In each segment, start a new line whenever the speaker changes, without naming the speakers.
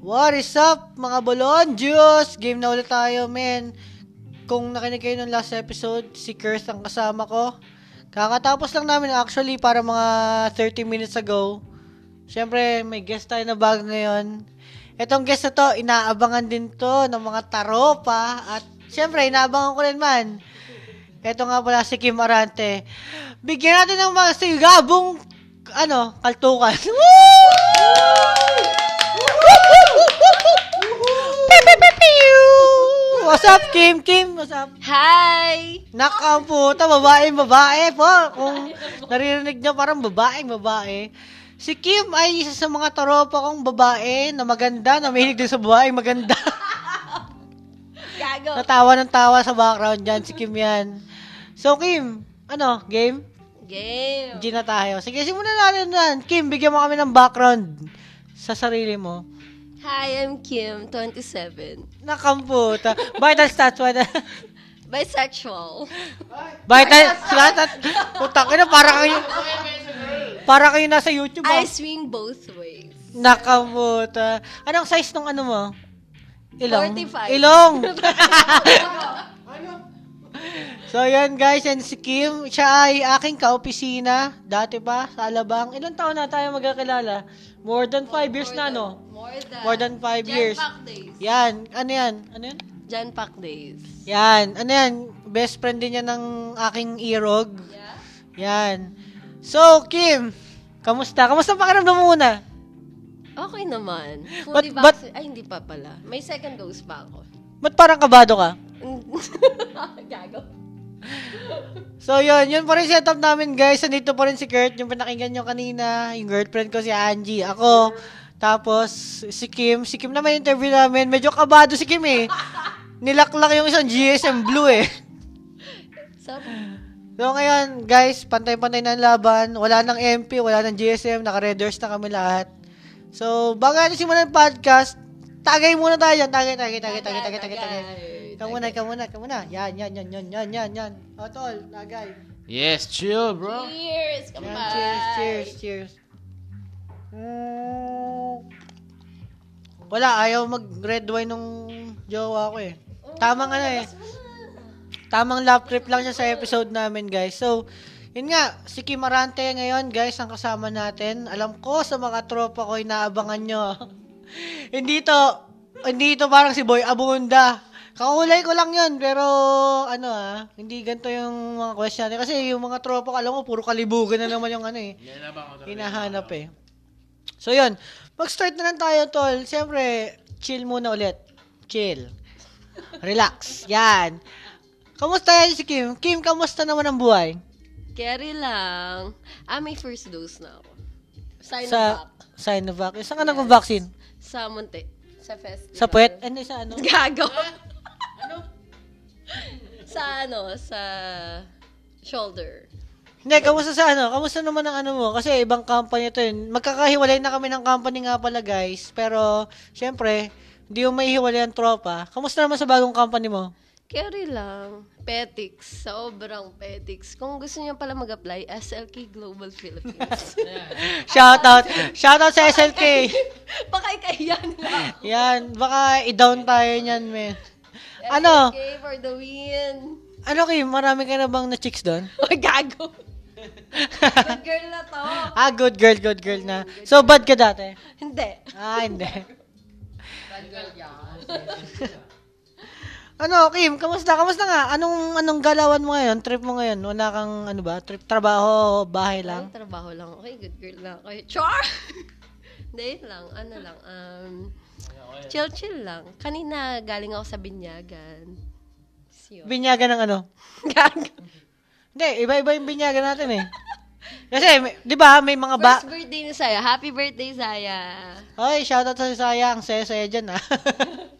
What is up, mga bolon? Diyos! Game na ulit tayo, men. Kung nakinig kayo ng last episode, si Kurth ang kasama ko. Kakatapos lang namin actually para mga 30 minutes ago. Siyempre, may guest tayo na bago ngayon. Itong guest na to, inaabangan din to ng mga taropa. At siyempre, inaabangan ko rin man. Ito nga pala si Kim Arante. Bigyan natin ng mga sigabong, ano, kaltukan. Pew! What's up, Kim? Kim, what's up?
Hi!
Nakamputa, babaeng babae po. Kung naririnig nyo, parang babaeng babae. Si Kim ay isa sa mga taropa kong babae na maganda, na mahilig din sa babaeng maganda.
Gago.
Natawa ng tawa sa background dyan, si Kim yan. So, Kim, ano, game?
Game.
G na tayo. Sige, simulan natin yan. Kim, bigyan mo kami ng background sa sarili mo.
Hi, I'm Kim, 27.
Nakamputa. Vital stats, vital.
Bisexual.
Vital stats. Putang ina, para kayo, para kayo nasa YouTube.
I
Ah.
swing both ways.
Nakamuta. Anong size ng ano mo? Ilong?
45.
Ilong! so, yan guys. And si Kim, siya ay aking kaopisina. Dati pa, sa Alabang. Ilang taon na tayo magkakilala? More than 5 years na, no?
More than.
More than 5
Jan
years.
Days.
Yan. Ano yan? Ano yan?
Jan Pack days.
Yan. Ano yan? Best friend din yan ng aking irog.
Yeah?
Yan. So, Kim, kamusta? Kamusta pakiramdam mo muna?
Okay naman.
But-
Fully
but-
vaccinated. Ay, hindi pa pala. May second dose pa ako.
Ba't parang kabado ka?
Gago.
So, yun. Yun pa rin setup namin, guys. Nandito pa rin si Kurt, yung pinakinggan nyo kanina. Yung girlfriend ko si Angie. Ako. Tapos, si Kim. Si Kim naman interview namin. Medyo kabado si Kim eh. Nilaklak yung isang GSM Blue eh.
So,
ngayon, guys, pantay-pantay na ang laban. Wala nang MP, wala nang GSM. Naka-readers na kami lahat. So, bago natin simulan ang podcast, tagay muna tayo dyan. Tagay, tagay, tagay, tagay, tagay, tagay, tagay. Ikaw muna, ikaw muna, ikaw muna. Yan, yan, yan, yan, yan, yan, yan. O, tol, tagay.
Yes, chill, bro.
Cheers!
Yan,
Kamay!
cheers, cheers, cheers. Mm. Wala, ayaw mag-red wine nung jowa ko eh. Tamang ano eh. Tamang lap trip lang siya sa episode namin, guys. So, yun nga, si Kim Arante ngayon, guys, ang kasama natin. Alam ko sa mga tropa ko, inaabangan nyo. hindi to, hindi to parang si Boy Abunda. Kakulay ko lang yun, pero ano ah, hindi ganito yung mga question natin. Kasi yung mga tropa ko, alam ko, puro kalibugan na naman yung ano eh. Hinahanap eh. So yun, mag-start na lang tayo, tol. Siyempre, chill muna ulit. Chill. Relax. Yan. Kamusta yan si Kim? Kim, kamusta naman ang buhay?
Carry lang. Ah, may first dose na ako. Sign
Sa. Sinovac. Saan ka nag-vaccine?
Sa Monte. Sa festival.
Sa puwet? Ano sa ano?
Gago. sa ano, sa shoulder.
Hindi, kamusta sa ano? Kamusta naman ang ano mo? Kasi ibang company to yun. Magkakahiwalay na kami ng company nga pala, guys. Pero, syempre, hindi yung may hiwalay ang tropa. Kamusta naman sa bagong company mo?
Carry lang. Petix. Sobrang petix. Kung gusto niyo pala mag-apply, SLK Global Philippines.
Shoutout. Shoutout sa SLK.
Baka ikahiyan lang.
Yan, baka i-down tayo niyan, men. Ano?
SLK for the win.
Ano Kim, marami ka na bang na chicks doon?
Oh, gago. Good girl na to.
ah, good girl, good girl na. So, bad ka dati?
Hindi.
Ah, hindi. Ano, Kim, kamusta? Kamusta nga? Anong anong galawan mo ngayon? Trip mo ngayon? Wala kang ano ba? Trip trabaho, bahay lang?
Lang? trabaho lang. Okay, good girl lang. Okay, char! Yun lang. Ano lang. Um, chill-chill lang. Kanina, galing ako sa binyagan. Siyo.
Binyagan ng ano?
Gago.
Hindi, iba-iba yung binyagan natin eh. Kasi, may- di ba, may mga ba...
First birthday ni Saya. Happy birthday, Saya.
Hoy, shoutout sa Saya. Ang saya-saya dyan, ah.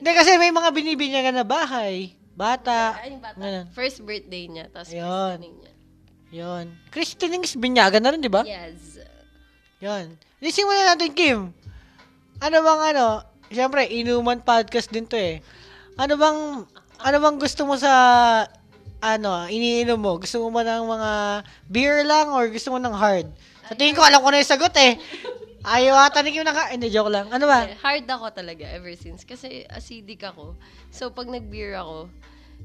Hindi, kasi may mga binibinyagan na bahay. Bata.
Ay, yung bata.
Ganun.
First birthday niya. Tapos
Ayun.
christening niya.
Yun. Christening is binyagan na rin, di ba?
Yes.
Yun. Lising muna natin, Kim. Ano bang ano? Siyempre, inuman podcast din to eh. Ano bang, ano bang gusto mo sa, ano, iniinom mo? Gusto mo ba ng mga beer lang or gusto mo ng hard? Sa tingin ko, alam ko na yung sagot eh. Ayaw ata ni Kim naka... Hindi, joke lang. Ano ba?
Hard ako talaga ever since. Kasi acidic ako. So, pag nag-beer ako,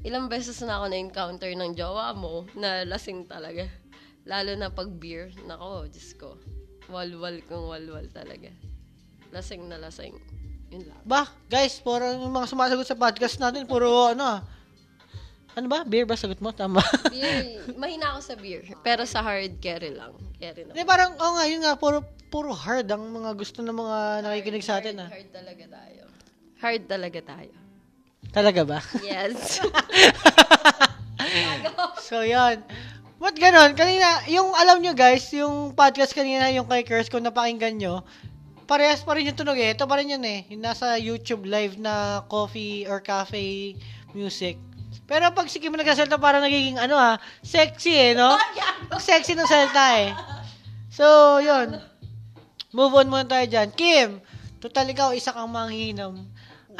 ilang beses na ako na-encounter ng jowa mo na lasing talaga. Lalo na pag beer. Nako, Diyos ko. Walwal kong walwal talaga. Lasing na lasing. Yun lang.
Ba, guys, puro yung mga sumasagot sa podcast natin, puro ano ah. Ano ba? Beer ba sagot mo? Tama.
Beer, mahina ako sa beer. Pero sa hard carry lang. Carry
Hindi,
na.
parang, oo nga, yun nga, puro, puro hard ang mga gusto ng mga nakikinig sa atin ah.
Hard talaga tayo. Hard talaga tayo.
Talaga ba?
Yes.
so, yan. Ba't ganon? Kanina, yung alam nyo guys, yung podcast kanina, yung kay Curse, kung napakinggan nyo, parehas pa rin yung tunog eh. Ito pa rin yun eh. Yung nasa YouTube live na coffee or cafe music. Pero pag si Kim nagsasalta, parang nagiging ano ah, sexy eh, no? Ang sexy ng salta eh. So, yun. Move on muna tayo dyan. Kim, total ikaw, isa kang manghinom.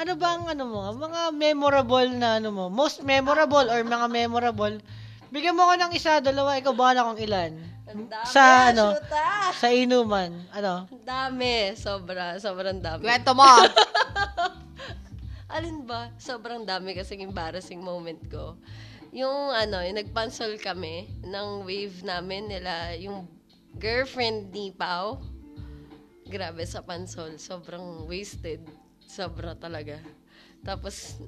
Ano ba ang ano mo, mga memorable na ano mo, most memorable or mga memorable, bigyan mo ko ng isa, dalawa, ikaw bahala kung ilan.
Dami,
Sa ano,
shoota!
sa inuman, ano,
dami. Sobra. Sobrang dami.
Kwento mo.
Alin ba? Sobrang dami kasi embarrassing moment ko. Yung ano, yung nagpansol kami ng wave namin nila, yung girlfriend ni Pao. Grabe sa pansol. Sobrang wasted. Sobra talaga. Tapos,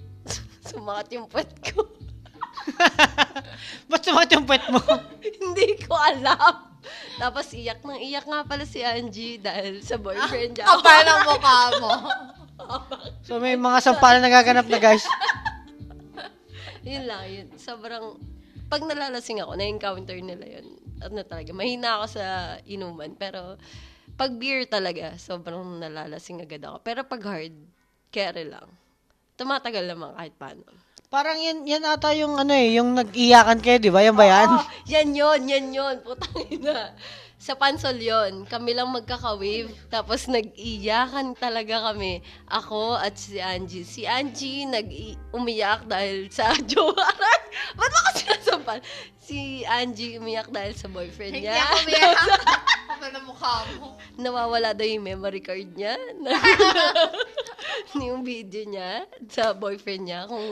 sumakat yung puwet ko.
ba't sumakit yung puwet mo?
Hindi ko alam. Tapos iyak nang iyak nga pala si Angie dahil sa boyfriend niya.
Kapal ng mukha mo.
so, may mga sampalan nagaganap na guys.
yun lang, yun. Sobrang, pag nalalasing ako, na-encounter nila yun. Ano talaga, mahina ako sa inuman. Pero, pag beer talaga, sobrang nalalasing agad ako. Pero pag hard, carry lang. Tumatagal naman kahit paano.
Parang yan, yan ata yung ano eh, yung nag-iyakan kayo, di ba? Yan ba yan?
Oh, yan yun, yan yun. Putang ina. Sa pansol yon kami lang magkaka-wave. Tapos nag-iyakan talaga kami. Ako at si Angie. Si Angie nag-umiyak dahil sa jowa. Ba't ako sinasampal? Si Angie umiyak dahil sa boyfriend
Hindi
niya.
ako umiyak. Ng mukha mo.
Nawawala daw yung memory card niya. yung video niya sa boyfriend niya. Kung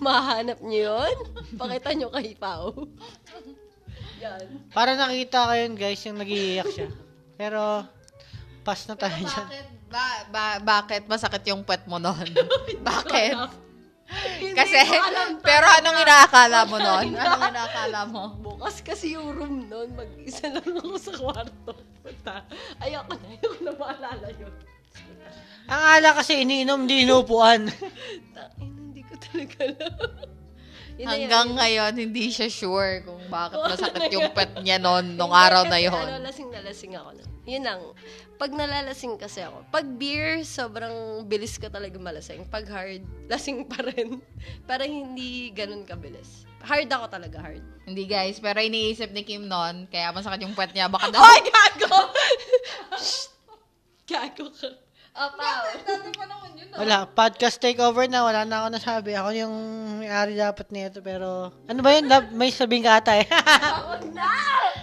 mahanap niyo yun, pakita niyo kay Pao. Yan.
Para nakita ko yun guys, yung nag-iiyak siya. Pero, pass na tayo dyan.
Bakit? Ba, ba, bakit masakit yung puwet mo noon? bakit? Kasi,
ko alam
pero anong inaakala mo noon? Anong inaakala mo?
Bukas kasi yung room noon, mag-isa lang ako sa kwarto. Puta. Ayoko na, ayoko na maalala yun.
Ang ala kasi iniinom, di inupuan.
Hindi ko talaga alam. Yun
Hanggang
yun.
ngayon, hindi siya sure kung bakit masakit yung puwet niya noon, nung araw na yun.
Ano, lasing na lasing ako. nun. Yun lang. Pag nalalasing kasi ako, pag beer, sobrang bilis ka talaga malasing. Pag hard, lasing pa rin. Parang hindi ganun kabilis. Hard ako talaga, hard.
Hindi guys, pero iniisip ni Kim noon, kaya masakit yung puwet niya, baka daw...
Ay, gago! Shh! gago ka. Apaw.
Wala, podcast takeover na, wala na ako nasabi. Ako yung may-ari dapat nito, pero... Ano ba yun? May sabihin ka ata eh.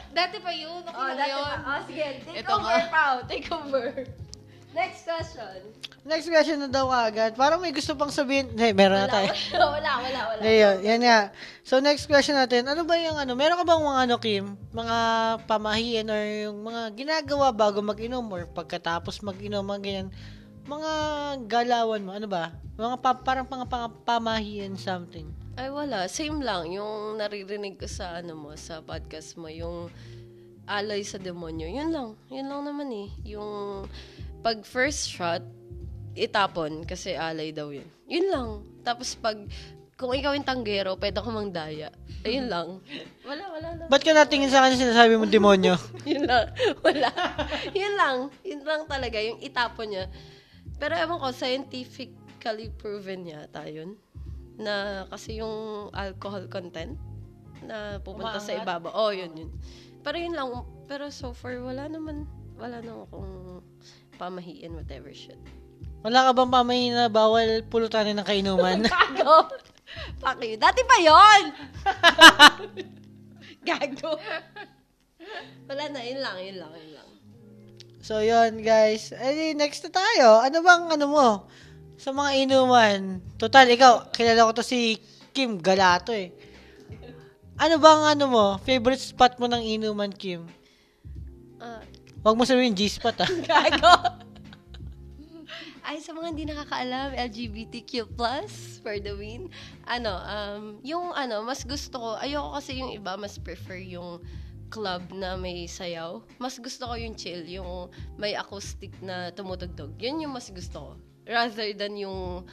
Dati pa yun,
Oh,
okay
dati pa. Oh, sige. Take
Ito
over. Pao. Take over. Next question.
Next question na daw agad. Parang may gusto pang sabihin. Hey, meron na
Wala,
tayo.
wala, wala, wala. wala.
Ayun, yan nga. So, next question natin. Ano ba yung ano? Meron ka bang mga ano, Kim? Mga pamahiin or yung mga ginagawa bago mag-inom or pagkatapos mag-inom, mga ganyan. Mga galawan mo, ano ba? Mga pa- parang mga pang- pamahiin something.
Ay, wala. Same lang. Yung naririnig ko sa, ano mo, sa podcast mo, yung alay sa demonyo. Yun lang. Yun lang naman eh. Yung pag first shot, itapon kasi alay daw yun. Yun lang. Tapos pag, kung ikaw yung tanggero, pwede ka mang daya. Ayun lang. Wala, wala lang.
Ba't ka natingin sa kanya sinasabi mo demonyo?
yun lang. Wala. yun lang. Yun lang talaga. Yung itapon niya. Pero ewan ko, scientifically proven yata yun. Na kasi yung alcohol content na pupunta sa
Umaangat?
ibaba. Oh, yun, yun. Pero yun lang. Pero so far, wala naman. Wala naman akong pamahiin, whatever shit.
Wala ka bang pamahiin na bawal pulutanin ng kainuman?
Gago! Fuck you. Dati pa yon Gago. Wala na, yun lang, yun lang, yun lang.
So, yun, guys. Eh, next na tayo. Ano bang, ano mo? Sa mga inuman. Total, ikaw, kilala ko to si Kim Galato eh. Ano bang, ano mo, favorite spot mo ng inuman, Kim?
Ah,
Huwag mo sabihin G-spot ah.
gago. Ay, sa mga hindi nakakaalam, LGBTQ+, for the win. Ano, um, yung ano, mas gusto ko, ayoko kasi yung iba, mas prefer yung club na may sayaw. Mas gusto ko yung chill, yung may acoustic na tumutugtog. Yun yung mas gusto ko. Rather than yung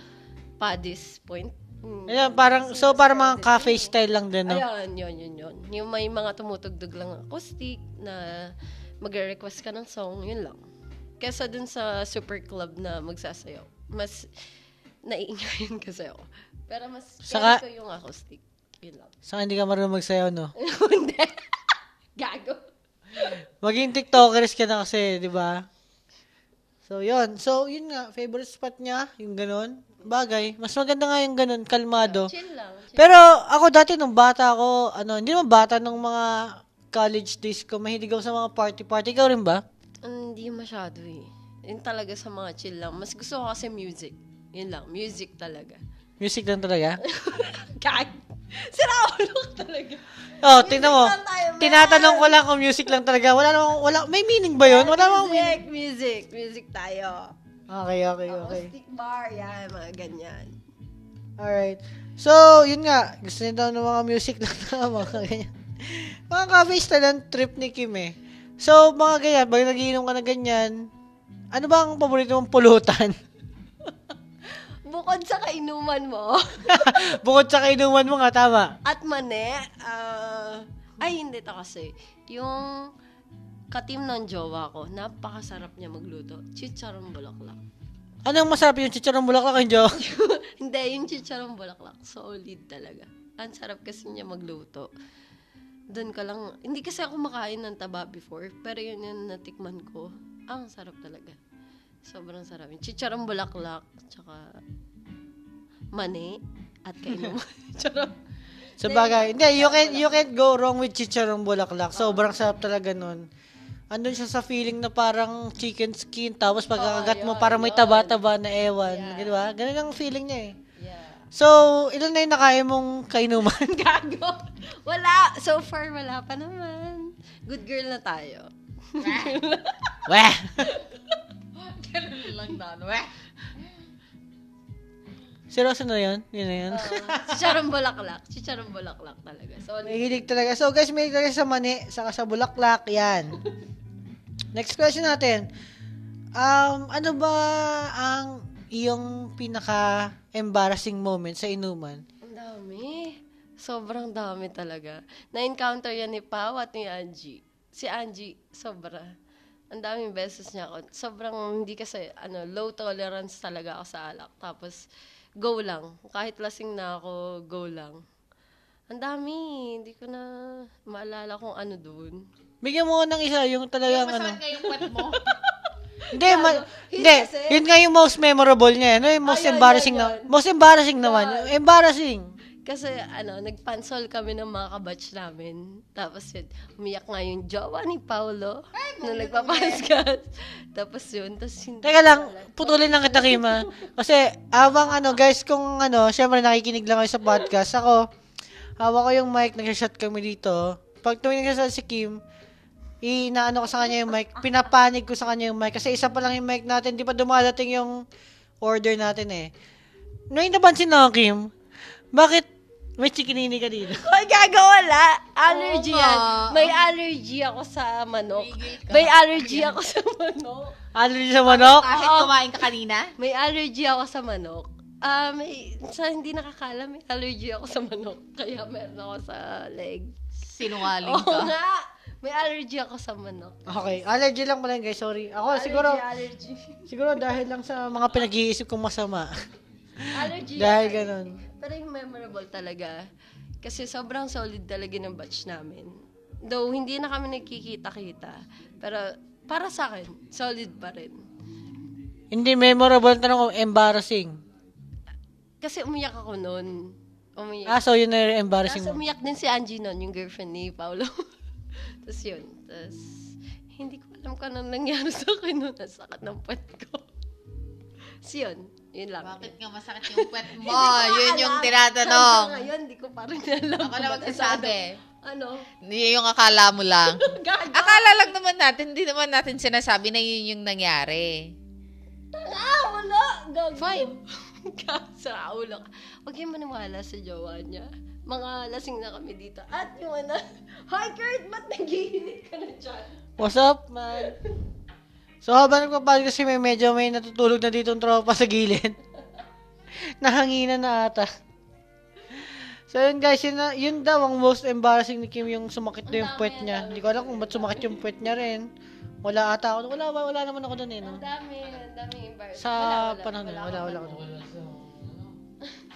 padis point. Mm.
Ayan, parang, so parang mga cafe style lang din, no?
Ayan, yun, yun, yun. Yung may mga tumutugtog lang acoustic na magre-request ka ng song, yun lang. Kesa dun sa super club na magsasayaw. Mas naiingayin kasi ako. Pero mas
Saka-
ko yung acoustic. Yun lang.
Saka hindi ka marunong magsayaw, no?
Hindi. Gago.
Maging TikTokers ka na kasi, di ba? So, yun. So, yun nga, favorite spot niya, yung ganun. Bagay. Mas maganda nga yung ganun, kalmado.
Chill lang. Chill.
Pero ako dati nung bata ako, ano, hindi naman bata nung mga college days ko, mahilig ako sa mga party-party. Ikaw rin ba?
Hindi masyado eh. Yun talaga sa mga chill lang. Mas gusto ko kasi music. Yun lang. Music talaga.
Music lang talaga?
Gag! Sira ulo ka talaga.
Oh, tingnan mo.
tayo.
Tinatanong ko lang kung music lang talaga. Wala namang, wala, may meaning ba yun? Wala namang meaning.
Music, music. Music tayo.
Okay, okay, okay.
Acoustic bar, yan, mga ganyan.
Alright. So, yun nga. Gusto niya daw ng mga music lang na mga ganyan. Mga cafe style ang trip ni Kim eh. So, mga ganyan. Pag nagiinom ka na ganyan, ano ba ang paborito mong pulutan?
Bukod sa kainuman mo,
Bukod sa kainuman mo nga, tama.
at mane, ah, ay hindi to kasi, yung katim ng jowa ko, napakasarap niya magluto. Chicharong bulaklak.
Anong masarap yung chicharong bulaklak yung joke?
hindi, yung chicharong bulaklak, solid talaga. Ang sarap kasi niya magluto. Doon ka lang, hindi kasi ako makain ng taba before, pero yun yung natikman ko. Ang sarap talaga. Sobrang sarap. Chicharong bulaklak, tsaka mani, at kainuman. Charot.
Sa bagay. Hindi, you can you can't go wrong with chicharong bulaklak. Sobrang sarap talaga nun. Andun siya sa feeling na parang chicken skin, tapos pagkakagat mo, parang may taba-taba na ewan.
Yeah.
Di ba? Ganun ang feeling niya eh. So, ilan na yung nakain mong kainuman?
Gago. Wala. So far, wala pa naman. Good girl na tayo.
Weh!
Ganun lang na, weh.
Seryoso na yun? Yun na yun.
Chicharong bulaklak. Chicharong bulaklak talaga. So,
May hilig talaga. So guys, may hilig talaga sa mani, saka sa bulaklak, yan. Next question natin. Um, ano ba ang iyong pinaka-embarrassing moment sa inuman?
ang dami. Sobrang dami talaga. Na-encounter yan ni Pao at ni Angie. Si Angie, sobra. Ang daming beses niya ako. Sobrang hindi kasi, ano, low tolerance talaga ako sa alak. Tapos, go lang. Kahit lasing na ako, go lang. Ang dami. Hindi ko na maalala kung ano doon.
Bigyan mo ko ng isa, yung talagang ano.
Masakit nga yung mo.
Hindi, ma-
Hindi
Yun nga yung most memorable niya. Ano yung most
Ayun,
embarrassing
yun,
na?
yun.
Most embarrassing naman. Embarrassing.
Kasi, ano, nagpansol kami ng mga kabatch namin. Tapos yun, umiyak nga yung jowa ni Paolo na nagpapaskas. Tapos yun, tapos hindi.
Teka lang, putulin lang kita, Kima. Kasi, habang ano, guys, kung ano, syempre nakikinig lang kayo sa podcast, ako, hawak ko yung mic, nag-shot kami dito. Pag tuwing nag si Kim, inaano ko sa kanya yung mic, pinapanig ko sa kanya yung mic. Kasi isa pa lang yung mic natin, di pa dumadating yung order natin eh. May napansin na Kim, bakit may chikinini ka dito?
Ay, gagawala! Allergy
Oo
yan. May allergy ako sa manok.
Tigil ka.
May allergy ako sa manok.
Allergy sa manok?
Kahit kumain ka kanina?
May allergy ako sa manok. Ah, may, sa hindi nakakala, may allergy ako sa manok. Kaya meron ako sa leg.
Sinungaling
Oo
ka.
nga! May allergy ako sa manok.
Okay, allergy lang pala guys, sorry. Ako,
Allergy,
siguro,
Allergy.
siguro dahil lang sa mga pinag-iisip kong masama.
Allergy.
dahil
yan.
ganun.
Pero yung memorable talaga. Kasi sobrang solid talaga ng batch namin. Though, hindi na kami nagkikita-kita. Pero, para sa akin, solid pa rin.
Hindi memorable tanong ko, embarrassing.
Kasi umiyak ako noon. Umiyak.
Ah, so yun na yung embarrassing
Tapos
mo.
umiyak din si Angie noon, yung girlfriend ni Paolo. Tapos yun. Tapos, hindi ko alam kung anong nangyari sa akin nung nasakit ng puwet ko. So, yun. Yun lang.
Bakit nga masakit yung puwet mo? Yun yung tinatanong.
Hanggang ngayon, hindi ko pa rin alam.
Ako na magsasabi.
Ano?
Yun yung akala mo lang. Akala lang naman natin, hindi naman natin sinasabi na yun yung nangyari.
Ah, wala. Gago.
Fine.
sa ulo ka. Huwag kayong maniwala sa jowa niya. Mga lasing na kami dito. At yung ano, Hi Kurt, ba't nagihinig ka na dyan?
What's up, man? So, habang nagpapal kasi may medyo may natutulog na dito tropa sa gilid. Nahanginan na ata. So, yun guys, yun, na, yun daw ang most embarrassing ni Kim yung sumakit na yung puwet niya. Hindi ko alam kung ba't sumakit yung puwet niya rin. Wala ata ako. Wala, wala naman ako doon eh. No?
Ang dami, ang dami embarrassing.
Sa
Wala, wala,
panahon na, wala, wala,
akong
wala.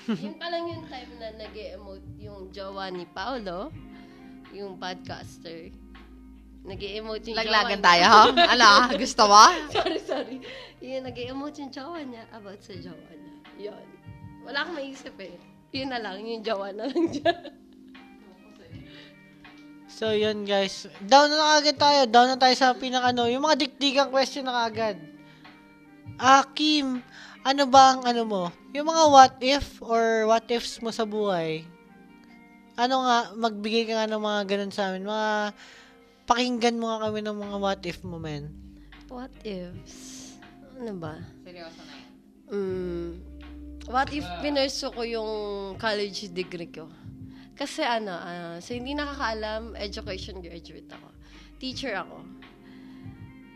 Yun pa lang yung time na nag emote yung jowa ni Paolo, yung podcaster. nag emote yung
Laglagan
jowa
tayo, ha? Ano? Gusto mo?
sorry, sorry. Yung nag emote yung jowa niya about sa jowa niya. Yun. Wala akong maisip eh. Yun na lang, yung jowa na lang dyan.
So, yun guys. Down na agad tayo. Down na tayo sa pinakano. Yung mga dikdigang question na agad. Ah, Kim, ano ba ang ano mo? Yung mga what if or what ifs mo sa buhay. Ano nga, magbigay ka nga ng mga ganun sa amin. Mga, pakinggan mo nga kami ng mga what if mo, men.
What ifs? Ano ba?
Seryoso na yun.
Mm, what if pinurso ko yung college degree ko? Kasi ano, ah, sa hindi nakakaalam, education graduate ako. Teacher ako.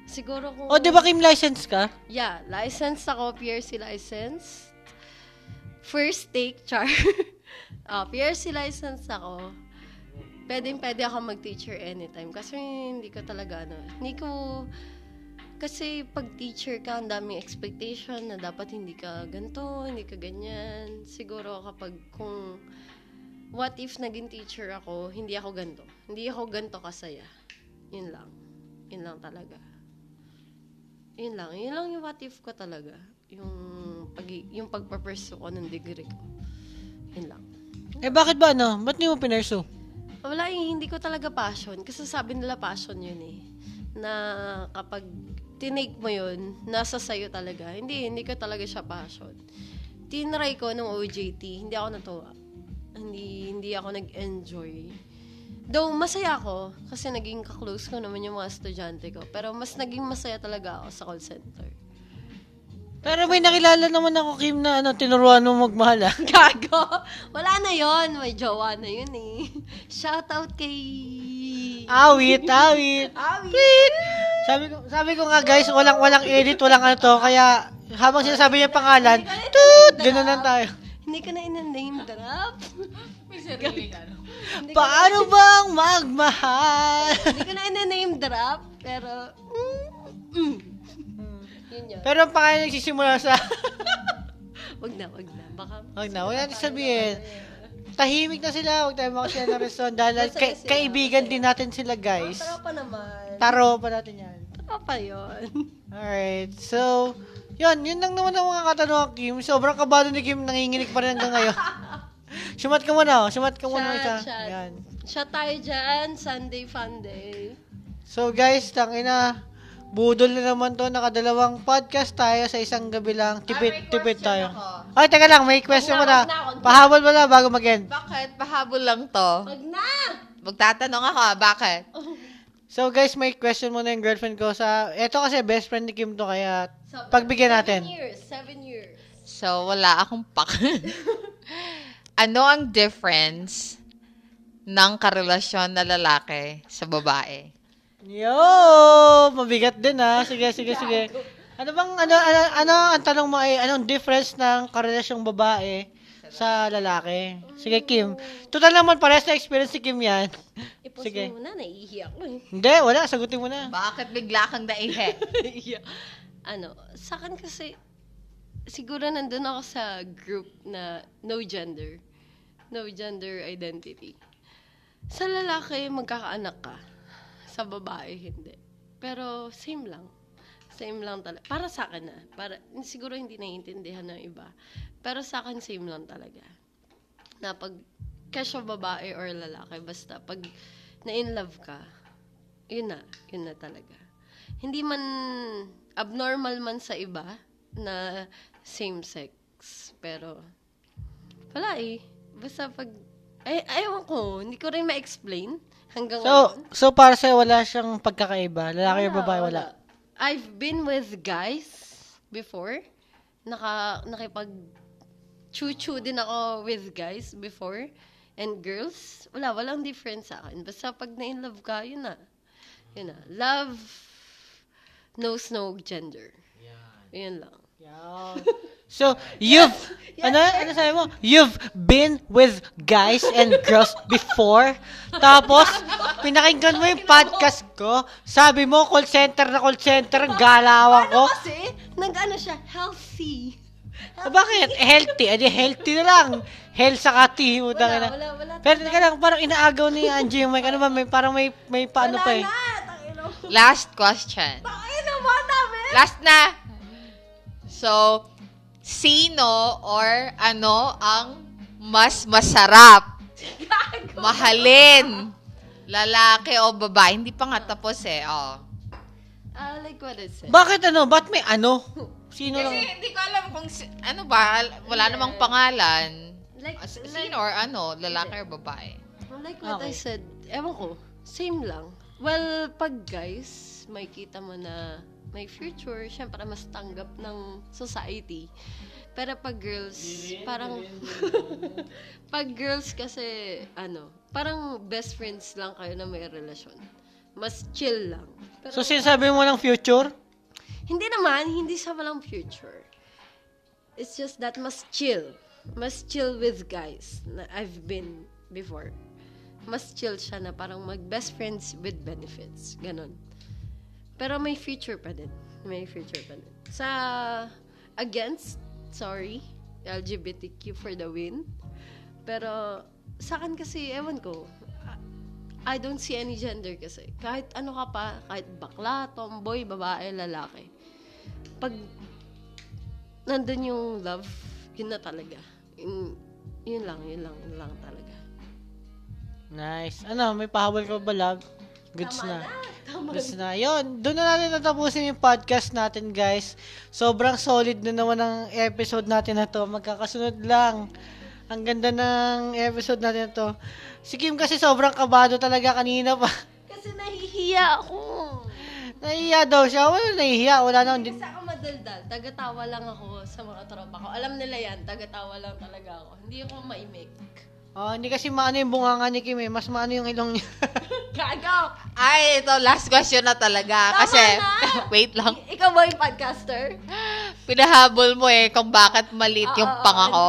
Siguro kung...
O, di ba Kim license ka?
Yeah, license ako, PRC license. First take, char. uh, PRC license ako. Pwede, pwede ako mag-teacher anytime. Kasi hindi ko talaga, ano, hindi ko, kasi pag teacher ka, ang daming expectation na dapat hindi ka ganito, hindi ka ganyan. Siguro kapag kung, what if naging teacher ako, hindi ako ganito. Hindi ako ganito kasaya. Yun lang. Yun lang talaga. Yun lang. Yun lang yung what if ko talaga. Yung, pag, yung pagpapursue ko ng degree ko. Yun lang.
Eh, bakit ba ano? Ba't di mo pinurso?
Wala, eh, hindi ko talaga passion. Kasi sabi nila passion yun eh. Na kapag tinake mo yun, nasa sayo talaga. Hindi, hindi ko talaga siya passion. Tinry ko nung OJT, hindi ako natuwa. Hindi, hindi ako nag-enjoy. Though, masaya ako kasi naging kaklose ko naman yung mga estudyante ko. Pero mas naging masaya talaga ako sa call center.
Pero may nakilala naman ako, Kim, na ano, tinuruan mo magmahal ah.
Gago! Wala na yon May jowa na yun eh. Shoutout kay...
Awit, awit.
Awit!
Sabi ko, sabi ko nga guys, walang walang edit, walang ano to, kaya habang sinasabi niya pangalan, tut, ganun lang tayo.
Hindi ka na ina-name drop.
May sarili ano.
Hindi ka,
Paano bang magmahal?
hindi ka na ina-name drop. Pero, mm, mm. Yun yun.
Pero ang pangalan nagsisimula sa...
Wag na, wag na. Baka,
Huwag na, huwag natin sabihin. Tahimik na sila, huwag tayo makasya ng reson dahil
sila,
kaibigan
masaya.
din natin sila guys.
Tara pa naman.
Taro pa natin yan.
Tara pa yun.
Alright, so, yun, yun lang naman ang mga katanungan, Kim. Sobrang kabado ni Kim, nanginginig pa rin hanggang ngayon. Sumat ka muna, oh. Sumat ka muna
Shot,
isa.
shot.
Yan.
Shot tayo dyan. Sunday fun day.
So guys, tangina, budol na naman to, nakadalawang podcast tayo sa isang gabi lang. Tipid, tipid tayo. Ay, teka lang, may question mo
na.
Pahabol mo na bago mag-end.
Bakit? Pahabol lang to.
Wag na!
Magtatanong ako, bakit?
So guys, may question mo na yung girlfriend ko sa, eto kasi best friend ni Kim to, kaya
So,
pagbigyan
seven
natin.
years. Seven years.
So, wala akong pak. ano ang difference ng karelasyon na lalaki sa babae?
Yo, mabigat din ha. Sige, sige, sige. Ano bang ano ano, ano ang tanong mo ay anong difference ng karelasyong babae sa lalaki? Sige, Kim. Total naman pares na experience si Kim 'yan.
Ipost
Sige.
mo muna, naiihi ako eh.
Hindi, wala, sagutin mo na.
Bakit bigla kang naihe?
ano, sa akin kasi, siguro nandun ako sa group na no gender. No gender identity. Sa lalaki, magkakaanak ka. Sa babae, hindi. Pero, same lang. Same lang talaga. Para sa akin na. Para, siguro hindi naiintindihan ng iba. Pero sa akin, same lang talaga. Na pag, kesyo babae or lalaki, basta pag na-in love ka, yun na. Yun na talaga. hindi man abnormal man sa iba na same sex. Pero, wala eh. Basta pag, ay, ayaw ko, hindi ko rin ma-explain hanggang
So,
ngayon.
so para sa'yo, wala siyang pagkakaiba? Lalaki o babae, wala?
I've been with guys before. Naka, nakipag chuchu din ako with guys before. And girls, wala, walang difference sa akin. Basta pag na-in-love ka, yun na. Yun na. Love knows no gender. Yun lang.
Yan. So, you've, ano, ano sabi mo? You've been with guys and girls before. Tapos, pinakinggan mo yung podcast ko. Sabi mo, call center na call center, ang galawan ko.
Kasi, nag-ano siya, healthy.
Ah, bakit? Healthy. Adi, healthy na lang. Health sa kati.
Wala,
Utang na.
wala, wala.
Pero teka lang, parang inaagaw ni Angie yung mic. Ano ba, may, parang may, may paano pa eh.
Wala na.
Last question.
Tangino mo namin.
Last na. So, sino or ano ang mas masarap mahalin? Lalaki o babae? Hindi pa nga tapos eh. Oh.
Ah, like what I said.
Bakit ano? Ba't may ano? Sino
Kasi
lang?
hindi ko alam kung si- ano ba, wala namang pangalan.
Like,
As-
like,
Sino or ano, lalaki or babae?
like what
Okay.
I said, ewan ko, same lang. Well, pag guys, may kita mo na may future, syempre mas tanggap ng society. Pero pag girls, parang, pag girls kasi, ano, parang best friends lang kayo na may relasyon. Mas chill lang. Pero,
So, sinasabi mo ng future?
hindi naman, hindi sa walang future. It's just that mas chill. Mas chill with guys na I've been before. Mas chill siya na parang mag-best friends with benefits. Ganon. Pero may future pa din. May future pa din. Sa against, sorry, LGBTQ for the win. Pero sa akin kasi, ewan ko, I don't see any gender kasi. Kahit ano ka pa, kahit bakla, tomboy, babae, lalaki. Pag nandun yung love, yun na talaga. Yun, yun lang, yun lang, yun lang talaga.
Nice. Ano, may pahabol ka ba, love? Goods
Tama
na.
Tama
Goods na. Yun, doon na natin natapusin yung podcast natin, guys. Sobrang solid na naman ang episode natin na to. Magkakasunod lang. Ang ganda ng episode natin na to. Si Kim kasi sobrang kabado talaga kanina pa.
Kasi nahihiya ako.
nahihiya daw siya. Wala nahihiya. Wala na.
Kasi ako madaldal. Tagatawa lang ako sa mga tropa ko. Alam nila yan. Tagatawa lang talaga ako. Hindi ako maimik.
Oh, hindi kasi maano yung bunganga ni Kim eh. Mas maano yung ilong niya.
Gago!
Ay, ito, last question na talaga.
Tama
Kasi,
na!
wait lang.
I- ikaw ba yung podcaster?
Pinahabol mo eh kung bakit maliit yung
Oo,
panga ko.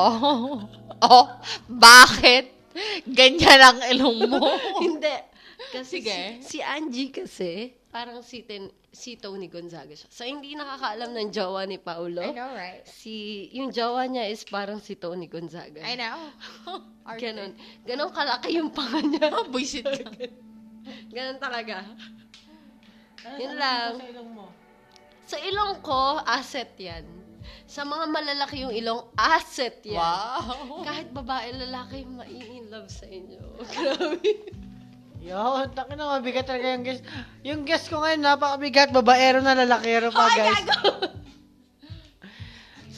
oh, bakit? Ganyan ang ilong mo.
Hindi. Kasi
Sige.
si, si Angie kasi, parang si, ten, si Tony Gonzaga siya. So, hindi nakakaalam ng jowa ni Paulo.
know, right?
Si, yung jowa niya is parang si Tony Gonzaga.
I know.
Ganon. Ganon kalaki yung panga niya.
Buisit ka.
Ganon talaga. Yun lang.
Sa ilong mo.
Sa ilong ko, asset yan. Sa mga malalaki yung ilong, asset yan.
Wow.
Kahit babae, lalaki, mai-in love sa inyo. Grabe.
Yo, takin na mabigat talaga yung guest. Yung guest ko ngayon, napakabigat. Babaero na lalakero pa, guys.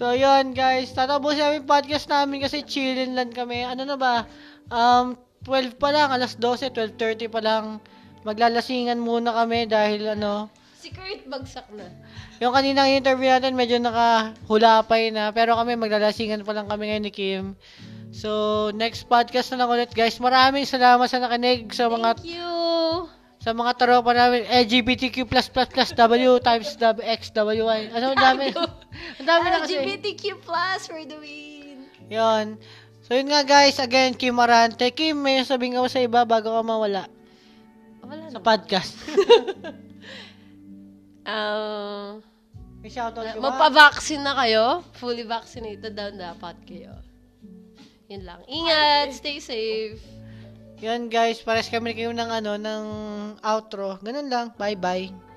So, yun, guys. Tatapusin namin yung podcast namin kasi chillin lang kami. Ano na ba? Um, 12 pa lang, alas 12, 12.30 pa lang. Maglalasingan muna kami dahil ano,
Si Kurt bagsak na.
yung kaninang interview natin medyo nakahulapay na. Pero kami maglalasingan pa lang kami ngayon ni Kim. So, next podcast na lang ulit, guys. Maraming salamat sa nakinig sa mga
Thank you.
sa mga tropa namin, LGBTQ+++, W times W, X, W, Y. Ano, ang dami. ang dami na kasi.
LGBTQ plus for the win.
Yun. So, yun nga guys, again, Kim Marante. Kim, may sabihin ka ba sa iba bago ka mawala
Wala
sa podcast?
Uh,
may shoutout ka ba?
magpa-vaccine na kayo. Fully vaccinated daw dapat kayo. Yun lang. Ingat. Stay safe.
Yun guys, pares kami kayo ng ano, ng outro. Ganun lang. Bye-bye.